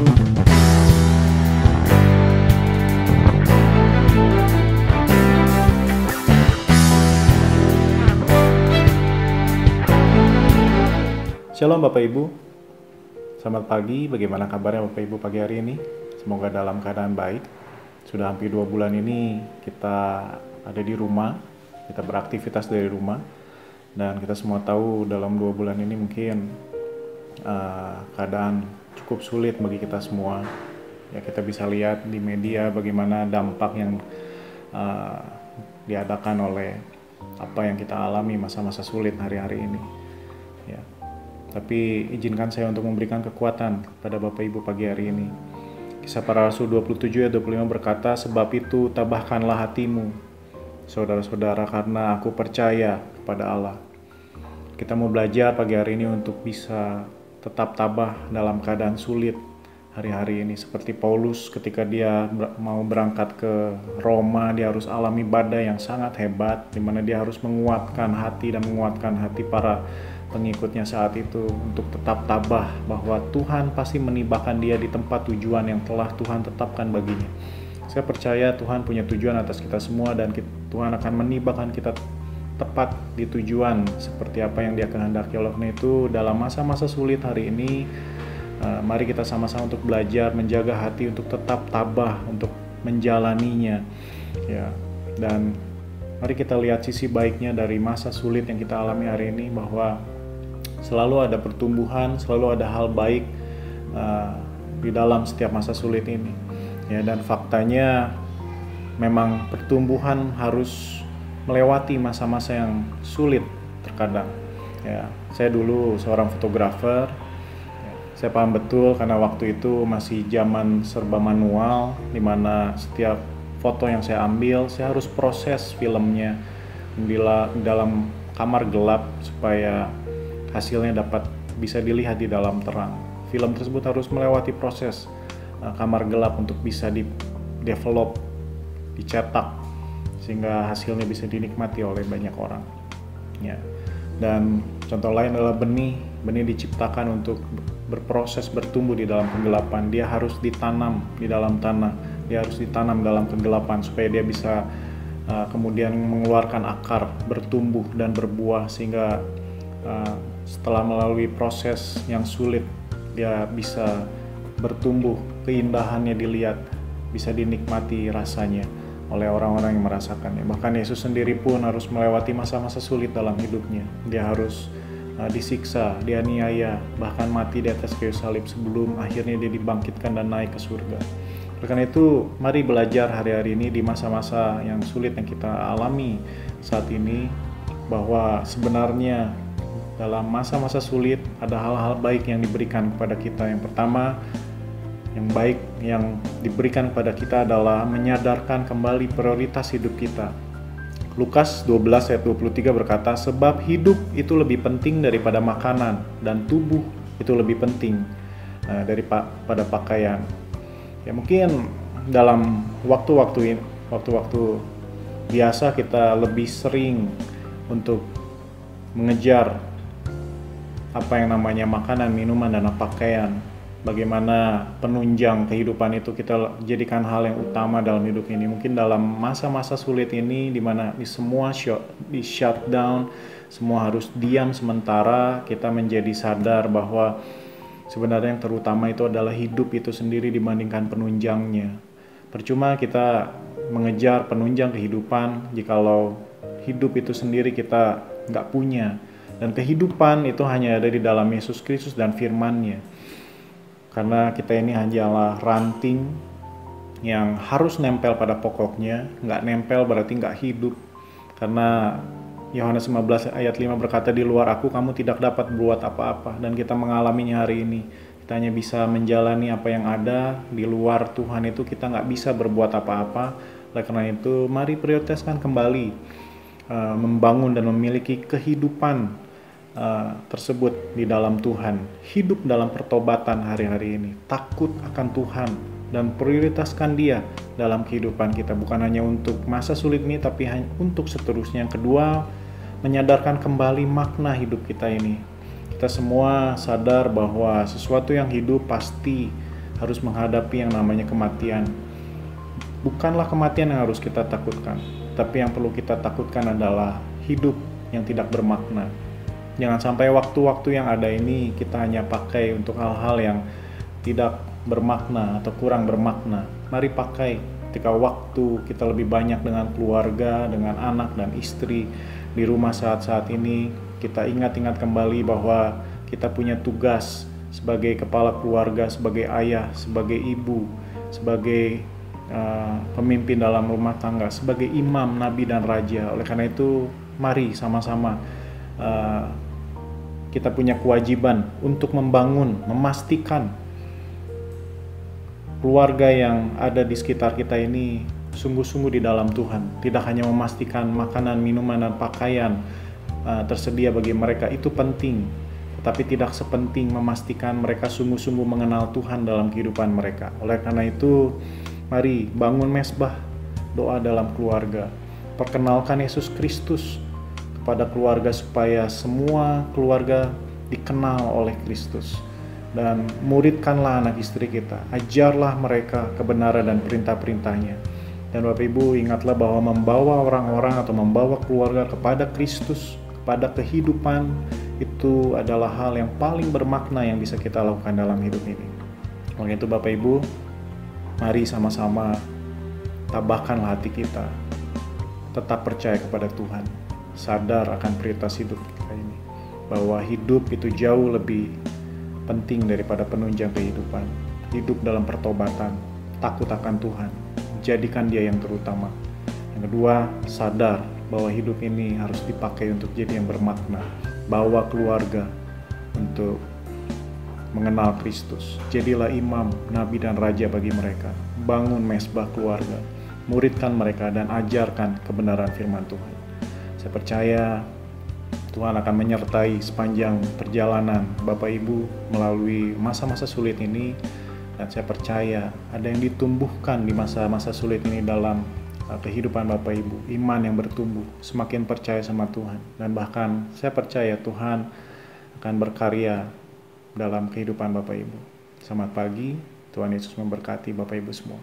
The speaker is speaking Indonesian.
Shalom Bapak Ibu, selamat pagi. Bagaimana kabarnya Bapak Ibu pagi hari ini? Semoga dalam keadaan baik. Sudah hampir dua bulan ini kita ada di rumah, kita beraktivitas dari rumah, dan kita semua tahu dalam dua bulan ini mungkin uh, keadaan cukup sulit bagi kita semua. Ya kita bisa lihat di media bagaimana dampak yang uh, diadakan oleh apa yang kita alami masa-masa sulit hari-hari ini. Ya, tapi izinkan saya untuk memberikan kekuatan pada Bapak Ibu pagi hari ini. Kisah para Rasul 27 ayat 25 berkata, Sebab itu tabahkanlah hatimu, saudara-saudara, karena aku percaya kepada Allah. Kita mau belajar pagi hari ini untuk bisa tetap tabah dalam keadaan sulit hari-hari ini. Seperti Paulus ketika dia mau berangkat ke Roma, dia harus alami badai yang sangat hebat, di mana dia harus menguatkan hati dan menguatkan hati para pengikutnya saat itu untuk tetap tabah bahwa Tuhan pasti menibakan dia di tempat tujuan yang telah Tuhan tetapkan baginya. Saya percaya Tuhan punya tujuan atas kita semua dan Tuhan akan menibakan kita tepat di tujuan seperti apa yang dia kehendaki oleh karena itu dalam masa-masa sulit hari ini uh, mari kita sama-sama untuk belajar menjaga hati untuk tetap tabah untuk menjalaninya ya dan mari kita lihat sisi baiknya dari masa sulit yang kita alami hari ini bahwa selalu ada pertumbuhan, selalu ada hal baik uh, di dalam setiap masa sulit ini. Ya, dan faktanya memang pertumbuhan harus melewati masa-masa yang sulit terkadang. Ya, saya dulu seorang fotografer. Ya, saya paham betul karena waktu itu masih zaman serba manual, di mana setiap foto yang saya ambil, saya harus proses filmnya bila dalam kamar gelap supaya hasilnya dapat bisa dilihat di dalam terang. Film tersebut harus melewati proses uh, kamar gelap untuk bisa di develop, dicetak sehingga hasilnya bisa dinikmati oleh banyak orang. Ya. Dan contoh lain adalah benih. Benih diciptakan untuk berproses bertumbuh di dalam kegelapan. Dia harus ditanam di dalam tanah. Dia harus ditanam dalam kegelapan supaya dia bisa uh, kemudian mengeluarkan akar, bertumbuh dan berbuah sehingga uh, setelah melalui proses yang sulit dia bisa bertumbuh keindahannya dilihat bisa dinikmati rasanya oleh orang-orang yang merasakannya. Bahkan Yesus sendiri pun harus melewati masa-masa sulit dalam hidupnya. Dia harus uh, disiksa dianiaya bahkan mati di atas kayu salib sebelum akhirnya dia dibangkitkan dan naik ke surga. Karena itu mari belajar hari-hari ini di masa-masa yang sulit yang kita alami saat ini bahwa sebenarnya dalam masa-masa sulit ada hal-hal baik yang diberikan kepada kita. Yang pertama, yang baik yang diberikan kepada kita adalah menyadarkan kembali prioritas hidup kita. Lukas 12 ayat 23 berkata, "Sebab hidup itu lebih penting daripada makanan dan tubuh itu lebih penting uh, daripada pakaian." Ya mungkin dalam waktu-waktu ini, waktu-waktu biasa kita lebih sering untuk mengejar apa yang namanya makanan, minuman, dan pakaian. Bagaimana penunjang kehidupan itu kita jadikan hal yang utama dalam hidup ini. Mungkin dalam masa-masa sulit ini, di mana di semua shut, di shutdown, semua harus diam sementara, kita menjadi sadar bahwa sebenarnya yang terutama itu adalah hidup itu sendiri dibandingkan penunjangnya. Percuma kita mengejar penunjang kehidupan jikalau hidup itu sendiri kita nggak punya dan kehidupan itu hanya ada di dalam Yesus Kristus dan firman-Nya. Karena kita ini hanyalah ranting yang harus nempel pada pokoknya, nggak nempel berarti nggak hidup. Karena Yohanes 15 ayat 5 berkata di luar aku kamu tidak dapat berbuat apa-apa dan kita mengalaminya hari ini. Kita hanya bisa menjalani apa yang ada di luar Tuhan itu kita nggak bisa berbuat apa-apa. Oleh karena itu mari prioritaskan kembali uh, membangun dan memiliki kehidupan uh, tersebut di dalam Tuhan, hidup dalam pertobatan hari-hari ini, takut akan Tuhan dan prioritaskan Dia dalam kehidupan kita bukan hanya untuk masa sulit ini tapi untuk seterusnya. Yang kedua, menyadarkan kembali makna hidup kita ini. Kita semua sadar bahwa sesuatu yang hidup pasti harus menghadapi yang namanya kematian. Bukanlah kematian yang harus kita takutkan, tapi yang perlu kita takutkan adalah hidup yang tidak bermakna. Jangan sampai waktu-waktu yang ada ini kita hanya pakai untuk hal-hal yang tidak bermakna atau kurang bermakna. Mari pakai ketika waktu kita lebih banyak dengan keluarga, dengan anak dan istri di rumah saat-saat ini, kita ingat-ingat kembali bahwa kita punya tugas sebagai kepala keluarga, sebagai ayah, sebagai ibu, sebagai uh, pemimpin dalam rumah tangga, sebagai imam, nabi dan raja. Oleh karena itu, mari sama-sama uh, kita punya kewajiban untuk membangun, memastikan keluarga yang ada di sekitar kita ini sungguh-sungguh di dalam Tuhan. Tidak hanya memastikan makanan, minuman, dan pakaian uh, tersedia bagi mereka itu penting, tetapi tidak sepenting memastikan mereka sungguh-sungguh mengenal Tuhan dalam kehidupan mereka. Oleh karena itu, mari bangun mesbah doa dalam keluarga. Perkenalkan Yesus Kristus kepada keluarga supaya semua keluarga dikenal oleh Kristus. Dan muridkanlah anak istri kita, ajarlah mereka kebenaran dan perintah-perintahnya. Dan Bapak Ibu ingatlah bahwa membawa orang-orang atau membawa keluarga kepada Kristus, kepada kehidupan itu adalah hal yang paling bermakna yang bisa kita lakukan dalam hidup ini. Oleh itu Bapak Ibu, mari sama-sama tabahkanlah hati kita. Tetap percaya kepada Tuhan. Sadar akan prioritas hidup kita ini. Bahwa hidup itu jauh lebih penting daripada penunjang kehidupan. Hidup dalam pertobatan, takut akan Tuhan. Jadikan dia yang terutama. Yang kedua, sadar bahwa hidup ini harus dipakai untuk jadi yang bermakna bawa keluarga untuk mengenal Kristus. Jadilah imam, nabi dan raja bagi mereka. Bangun mesbah keluarga, muridkan mereka dan ajarkan kebenaran firman Tuhan. Saya percaya Tuhan akan menyertai sepanjang perjalanan Bapak Ibu melalui masa-masa sulit ini dan saya percaya ada yang ditumbuhkan di masa-masa sulit ini dalam Uh, kehidupan Bapak Ibu, iman yang bertumbuh, semakin percaya sama Tuhan. Dan bahkan saya percaya Tuhan akan berkarya dalam kehidupan Bapak Ibu. Selamat pagi, Tuhan Yesus memberkati Bapak Ibu semua.